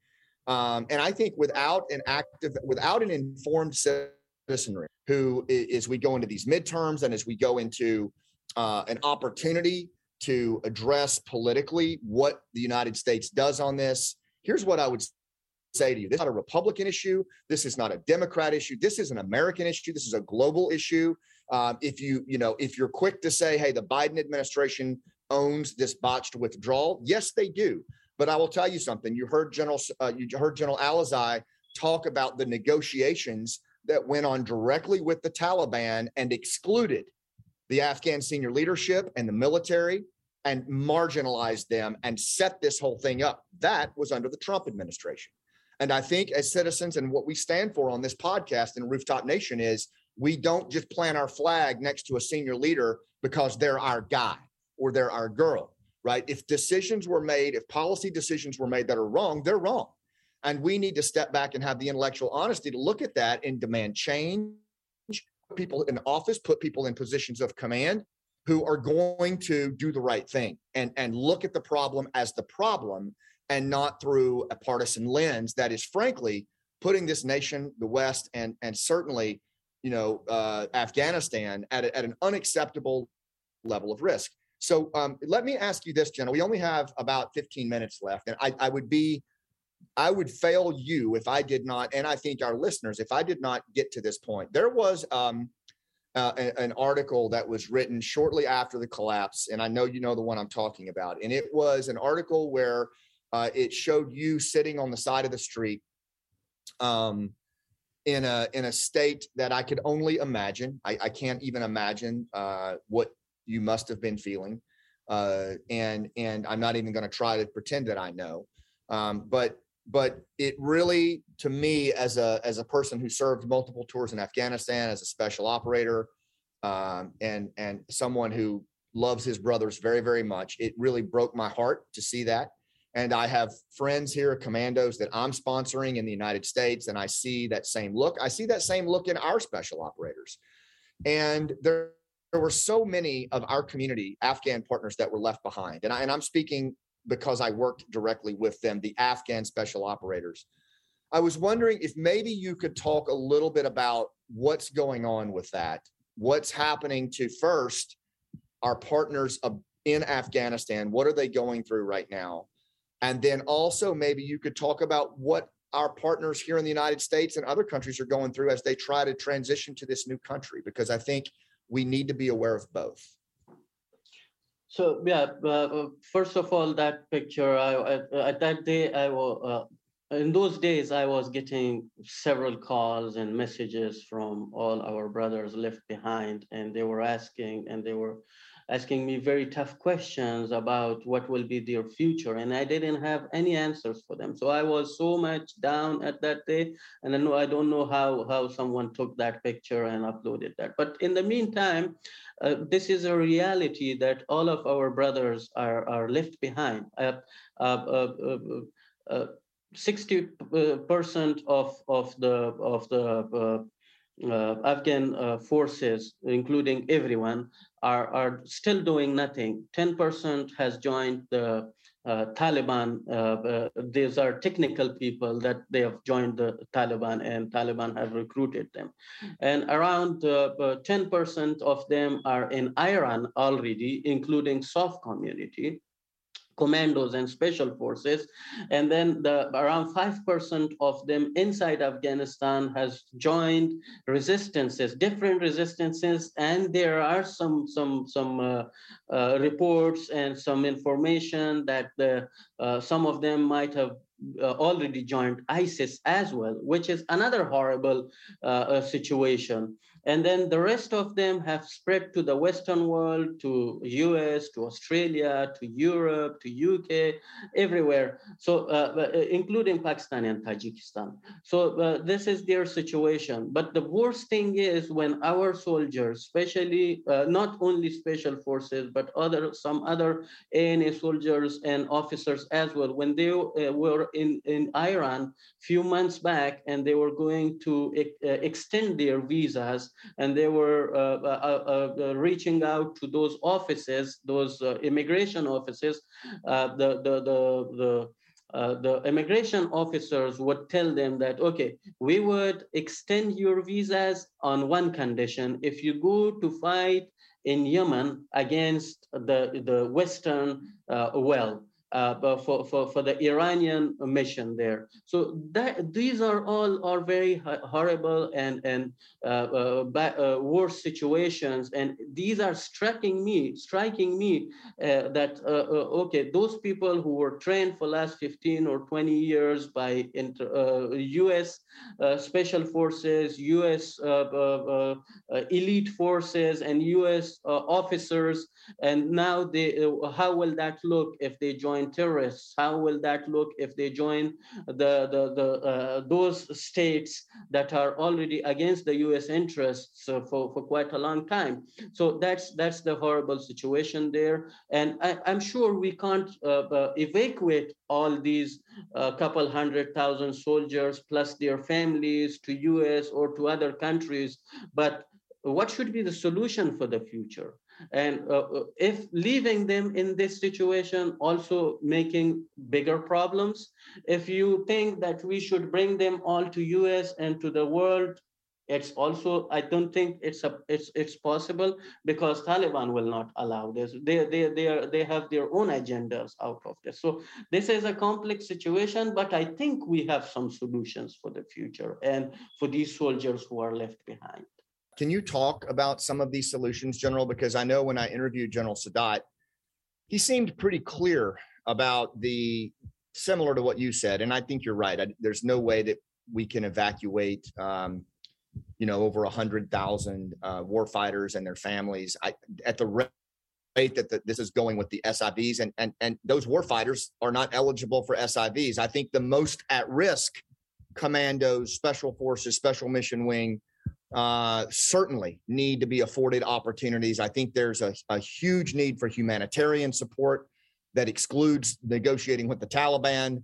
Um, and I think without an active, without an informed citizenry, who as we go into these midterms and as we go into uh, an opportunity to address politically what the United States does on this. Here's what I would say to you this is not a Republican issue. This is not a Democrat issue. This is an American issue. This is a global issue. Um, if you, you know, if you're quick to say, hey, the Biden administration owns this botched withdrawal, yes, they do. But I will tell you something. You heard General, uh, you heard General Alizai talk about the negotiations that went on directly with the Taliban and excluded the Afghan senior leadership and the military and marginalized them and set this whole thing up. That was under the Trump administration. And I think as citizens and what we stand for on this podcast in Rooftop Nation is we don't just plant our flag next to a senior leader because they're our guy or they're our girl, right? If decisions were made, if policy decisions were made that are wrong, they're wrong. And we need to step back and have the intellectual honesty to look at that and demand change people in office, put people in positions of command who are going to do the right thing and, and look at the problem as the problem and not through a partisan lens that is frankly putting this nation, the West, and and certainly, you know, uh, Afghanistan at, a, at an unacceptable level of risk. So um, let me ask you this, Jenna. We only have about 15 minutes left, and I, I would be I would fail you if I did not, and I think our listeners, if I did not get to this point. There was um, uh, an article that was written shortly after the collapse, and I know you know the one I'm talking about. And it was an article where uh, it showed you sitting on the side of the street, um, in a in a state that I could only imagine. I, I can't even imagine uh, what you must have been feeling, uh, and and I'm not even going to try to pretend that I know. Um, but but it really to me as a as a person who served multiple tours in afghanistan as a special operator um, and and someone who loves his brothers very very much it really broke my heart to see that and I have friends here, commandos that I'm sponsoring in the United States, and I see that same look. I see that same look in our special operators. And there, there were so many of our community Afghan partners that were left behind. And, I, and I'm speaking because I worked directly with them, the Afghan special operators. I was wondering if maybe you could talk a little bit about what's going on with that, what's happening to first our partners in Afghanistan, what are they going through right now? And then also maybe you could talk about what our partners here in the United States and other countries are going through as they try to transition to this new country, because I think we need to be aware of both. So yeah, uh, uh first of all, that picture, I, I, that day, I was uh, in those days, I was getting several calls and messages from all our brothers left behind, and they were asking, and they were asking me very tough questions about what will be their future and i didn't have any answers for them. So i was so much down at that day and i know i don't know how how someone took that picture and uploaded that. But in the meantime uh, this is a reality that all of our brothers are are left behind. Uh, uh, 60 percent of of the of the uh, Afghan uh, forces, including everyone, are, are still doing nothing. 10% has joined the uh, Taliban. Uh, uh, these are technical people that they have joined the Taliban and Taliban have recruited them. And around 10% uh, of them are in Iran already, including SOF community commandos and special forces. And then the, around 5% of them inside Afghanistan has joined resistances, different resistances. And there are some, some, some uh, uh, reports and some information that the, uh, some of them might have uh, already joined ISIS as well, which is another horrible uh, uh situation and then the rest of them have spread to the western world to us to australia to europe to uk everywhere. So uh, uh, including pakistan and tajikistan. So uh, this is their situation. But the worst thing is when our soldiers especially uh, not only special forces but other some other ana soldiers and officers as well when they uh, were in in iran a few months back and they were going to uh, extend their visas and they were uh, uh, uh, reaching out to those offices, those immigration offices, the, the, the, the uh, the immigration officers would tell them that, okay, we would extend your visas on one condition. If you go to fight in Yemen against the, the Western uh, well, uh, for, for, for the Iranian mission there. So that, these are all are very horrible and, and uh, uh, uh, worse situations. And these are striking me, striking me uh, that, uh, okay, those people who were trained for last 15 or 20 years by inter, US special forces, US elite forces and US officers, and now they, how will that look if they join join terrorists? How will that look if they join the, the, the uh, those states that are already against the U.S. interests uh, for, for quite a long time? So that's that's the horrible situation there, and I, am sure we can't uh, uh, evacuate all these uh, couple hundred thousand soldiers plus their families to U.S. or to other countries, but what should be the solution for the future? And uh, uh, if leaving them in this situation also making bigger problems, if you think that we should bring them all to US and to the world, it's also I don't think it's a it's it's possible because Taliban will not allow this. They they they are they have their own agendas out of this. So this is a complex situation, but I think we have some solutions for the future and for these soldiers who are left behind. Can you talk about some of these solutions, General? Because I know when I interviewed General Sadat, he seemed pretty clear about the similar to what you said, and I think you're right. I, there's no way that we can evacuate, um, you know, over a hundred thousand uh, war fighters and their families I, at the rate that the, this is going with the SIVs, and and and those war fighters are not eligible for SIVs. I think the most at risk commandos, special forces, special mission wing uh, certainly need to be afforded opportunities. I think there's a, a huge need for humanitarian support that excludes negotiating with the Taliban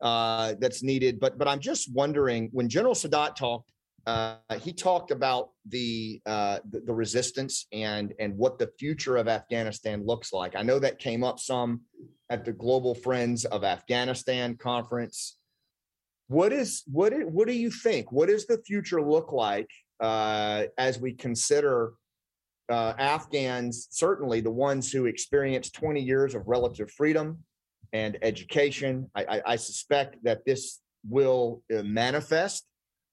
uh, that's needed. But but I'm just wondering when General Sadat talked, uh, he talked about the, uh, the, the resistance and and what the future of Afghanistan looks like. I know that came up some at the Global Friends of Afghanistan conference. What is what what do you think? What does the future look like uh, as we consider uh, Afghans, certainly the ones who experienced 20 years of relative freedom and education. I, I, I suspect that this will uh, manifest.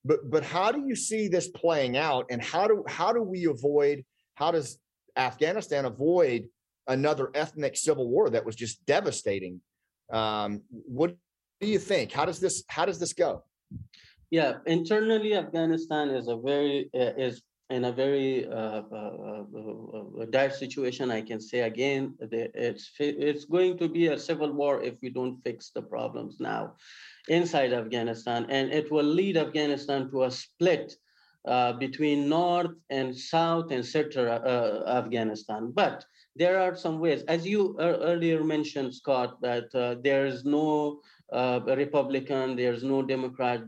But but how do you see this playing out, and how do how do we avoid? How does Afghanistan avoid another ethnic civil war that was just devastating? Um, what do you think? How does this how does this go? Yeah, internally, Afghanistan is a very uh, is in a very uh, uh, uh, dire situation. I can say again, it's it's going to be a civil war if we don't fix the problems now inside Afghanistan, and it will lead Afghanistan to a split uh, between North and South and Central uh, Afghanistan. But there are some ways, as you earlier mentioned, Scott, that uh, there is no Uh, Republican, there's no Democrat.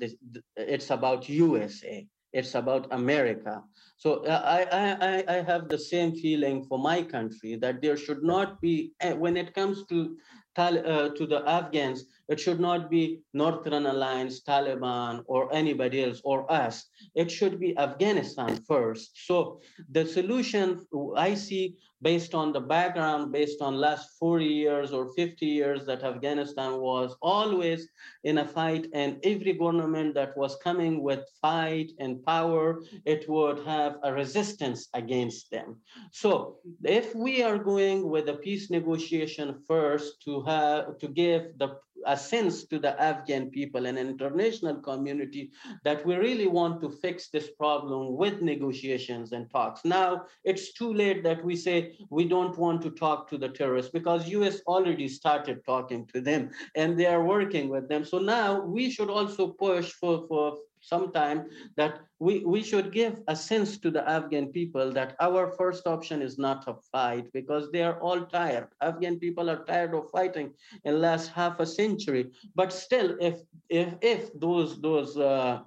It's about USA. It's about America. So uh, I, I, I have the same feeling for my country that there should not be, eh, when it comes to, uh, to the Afghans, it should not be Northern Alliance, Taliban, or anybody else, or us. It should be Afghanistan first. So the solution I see based on the background, based on last 40 years or 50 years that Afghanistan was always in a fight and every government that was coming with fight and power, it would have a resistance against them. So if we are going with a peace negotiation first to have to give the a sense to the Afghan people and international community that we really want to fix this problem with negotiations and talks. Now it's too late that we say we don't want to talk to the terrorists because US already started talking to them and they are working with them. So now we should also push for, for sometime that we, we should give a sense to the Afghan people that our first option is not a fight because they are all tired. Afghan people are tired of fighting in last half a century. But still, if if if those those uh,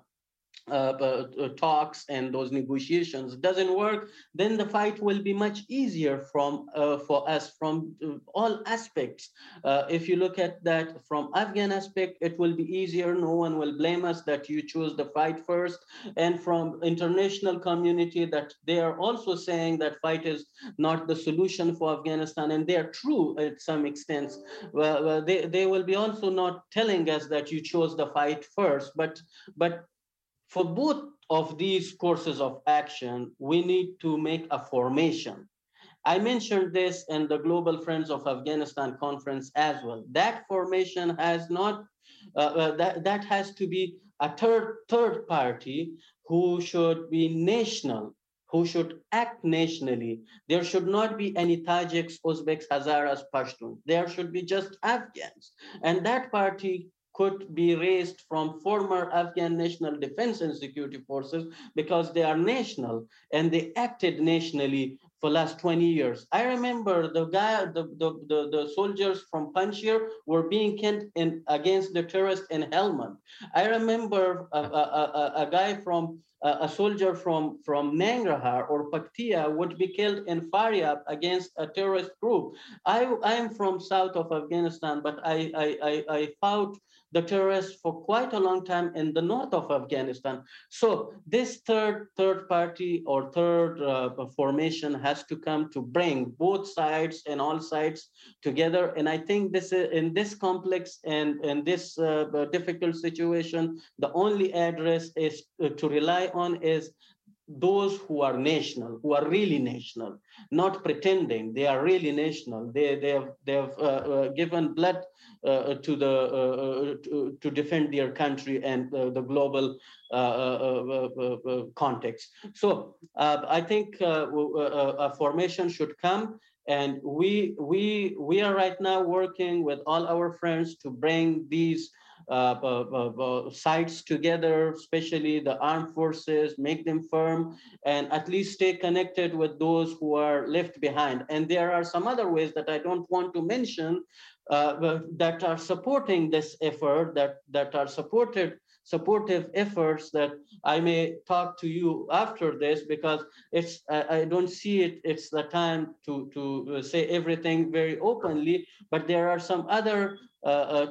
uh, uh, talks and those negotiations doesn't work, then the fight will be much easier from uh, for us from uh, all aspects. Uh, if you look at that from Afghan aspect, it will be easier. No one will blame us that you chose the fight first. And from international community, that they are also saying that fight is not the solution for Afghanistan, and they are true at some extent. Well, they they will be also not telling us that you chose the fight first, but but for both of these courses of action, we need to make a formation. I mentioned this in the Global Friends of Afghanistan conference as well. That formation has not, uh, uh, that, that has to be a third, third party who should be national, who should act nationally. There should not be any Tajiks, Uzbeks, Hazaras, Pashtuns. There should be just Afghans. And that party could be raised from former Afghan National Defense and Security Forces because they are national and they acted nationally for last 20 years. I remember the guy, the, the, the, the soldiers from Panjshir were being killed in against the terrorists in Helmand. I remember a, a, a, a guy from a soldier from, from Nangarhar or Paktia would be killed in Faryab against a terrorist group. I, I am from south of Afghanistan, but I, I, I, I fought the terrorists for quite a long time in the north of Afghanistan. So this third third party or third uh, formation has to come to bring both sides and all sides together. And I think this is in this complex and in this uh, difficult situation, the only address is uh, to rely on is those who are national, who are really national, not pretending they are really national. They, they have, they have uh, uh, given blood uh, to, the, uh, uh, to, to, defend their country and the global context. So I think a formation should come and we, we, we are right now working with all our friends to bring these uh, uh, uh, Uh, uh, uh, sides together, especially the armed forces, make them firm, and at least stay connected with those who are left behind. And there are some other ways that I don't want to mention uh, that are supporting this effort, that, that are supported supportive efforts that I may talk to you after this because it's I, don't see it. It's the time to to say everything very openly. But there are some other uh, uh,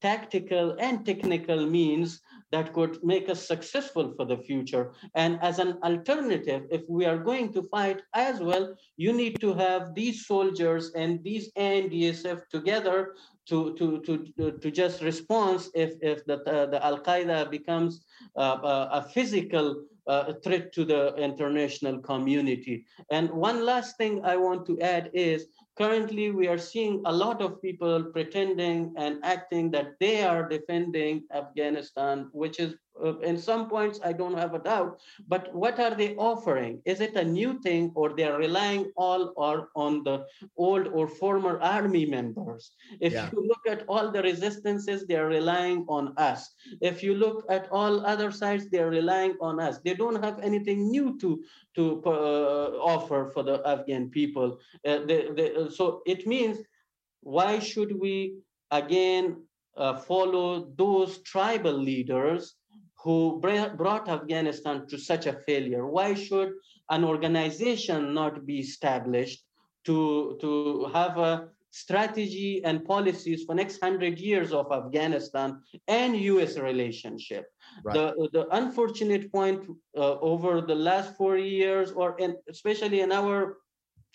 tactical and technical means that could make us successful for the future. And as an alternative, if we are going to fight as well, you need to have these soldiers and these ANDSF together to, to, to, to just response if, if the, uh, the Al-Qaeda becomes uh, uh, a physical uh, threat to the international community. And one last thing I want to add is currently we are seeing a lot of people pretending and acting that they are defending Afghanistan, which is uh, in some points i don't have a doubt but what are they offering? Is it a new thing or they're relying all or on the old or former army members? If yeah. you look at all the resistances they're relying on us. If you look at all other sides they're relying on us. They don't have anything new to to uh, offer for the afghan people. Uh, they, they, so it means why should we again uh, follow those tribal leaders who brought Afghanistan to such a failure? Why should an organization not be established to, to have a strategy and policies for next 100 years of Afghanistan and US relationship? Right. The, the unfortunate point uh, over the last four years, or in, especially in our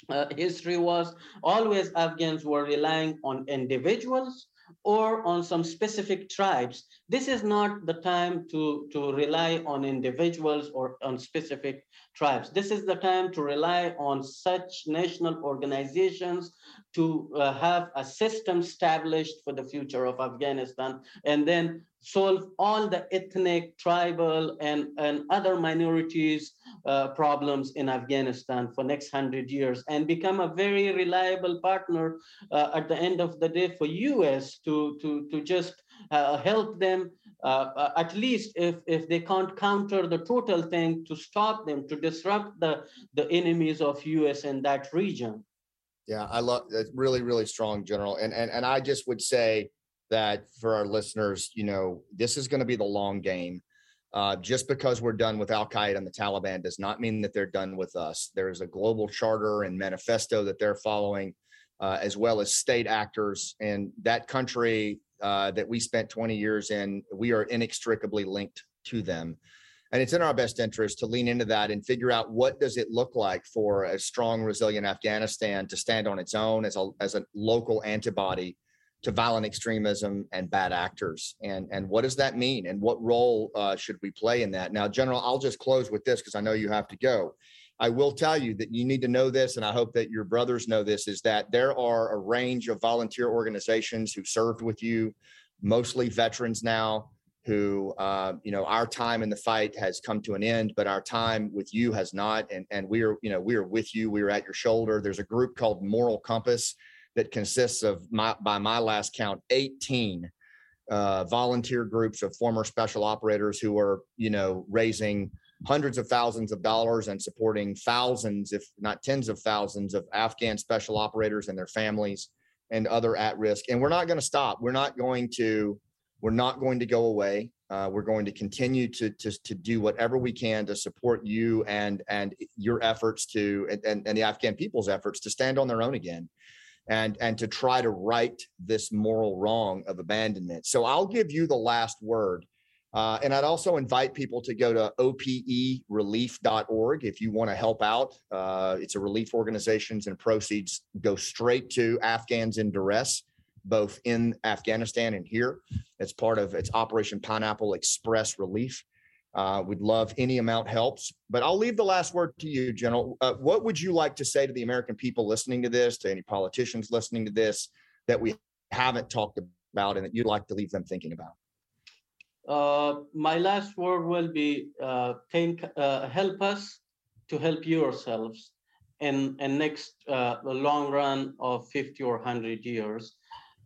uh, history was always Afghans were relying on individuals or on some specific tribes. This is not the time to, to rely on individuals or on specific tribes. This is the time to rely on such national organizations to uh, have a system established for the future of Afghanistan and then solve all the ethnic, tribal, and, and other minorities uh, problems in Afghanistan for next hundred years and become a very reliable partner uh, at the end of the day for US to, to, to just uh, help them uh, at least if, if they can't counter the total thing to stop them, to disrupt the, the enemies of US in that region. Yeah, I love that's Really, really strong, General. And and and I just would say that for our listeners, you know, this is going to be the long game. Uh, just because we're done with Al Qaeda and the Taliban does not mean that they're done with us. There is a global charter and manifesto that they're following, uh, as well as state actors. And that country uh, that we spent 20 years in, we are inextricably linked to them. And it's in our best interest to lean into that and figure out what does it look like for a strong, resilient Afghanistan to stand on its own as a, as a local antibody to violent extremism and bad actors. And and what does that mean? And what role uh, should we play in that? Now general i'll just close with this because i know you have to go. I will tell you that you need to know this and i hope that your brothers know this is that there are a range of volunteer organizations who served with you mostly veterans now who uh, you know our time in the fight has come to an end but our time with you has not. And and we are you know we are with you. We are at your shoulder. There's a group called moral compass that consists of my, by my last count, 18 uh, volunteer groups of former special operators who are, you know, raising hundreds of thousands of dollars and supporting thousands, if not tens of thousands, of Afghan special operators and their families and other at risk. And we're not going to stop. We're not going to. We're not going to go away. Uh, we're going to continue to, to to do whatever we can to support you and and your efforts to and, and the Afghan people's efforts to stand on their own again and and to try to right this moral wrong of abandonment. So I'll give you the last word. Uh, and I'd also invite people to go to operelief.org if you want to help out. Uh, it's a relief organizations and proceeds go straight to Afghans in duress, both in Afghanistan and here. It's part of it's Operation Pineapple Express Relief. Uh, we'd love any amount helps, but I'll leave the last word to you, General. Uh, what would you like to say to the American people listening to this, to any politicians listening to this, that we haven't talked about and that you'd like to leave them thinking about? Uh, my last word will be uh, think, uh, help us to help yourselves in, in next uh, long run of 50 or 100 years.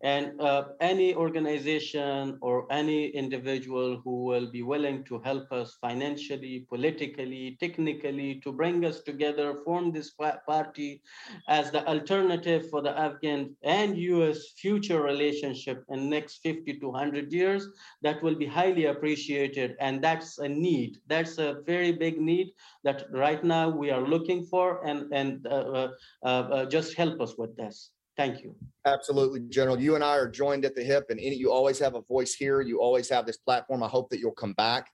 And uh, any organization or any individual who will be willing to help us financially, politically, technically, to bring us together, form this party as the alternative for the Afghan and US future relationship in next 50 to 100 years, that will be highly appreciated. And that's a need. That's a very big need that right now we are looking for and, and uh, uh, uh just help us with this. Thank you. Absolutely, General. You and I are joined at the hip, and any, you always have a voice here. You always have this platform. I hope that you'll come back,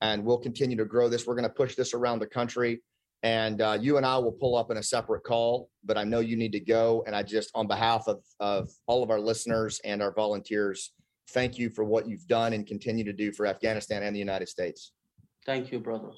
and we'll continue to grow this. We're going to push this around the country, and uh, you and I will pull up in a separate call. But I know you need to go, and I just, on behalf of of all of our listeners and our volunteers, thank you for what you've done and continue to do for Afghanistan and the United States. Thank you, brother.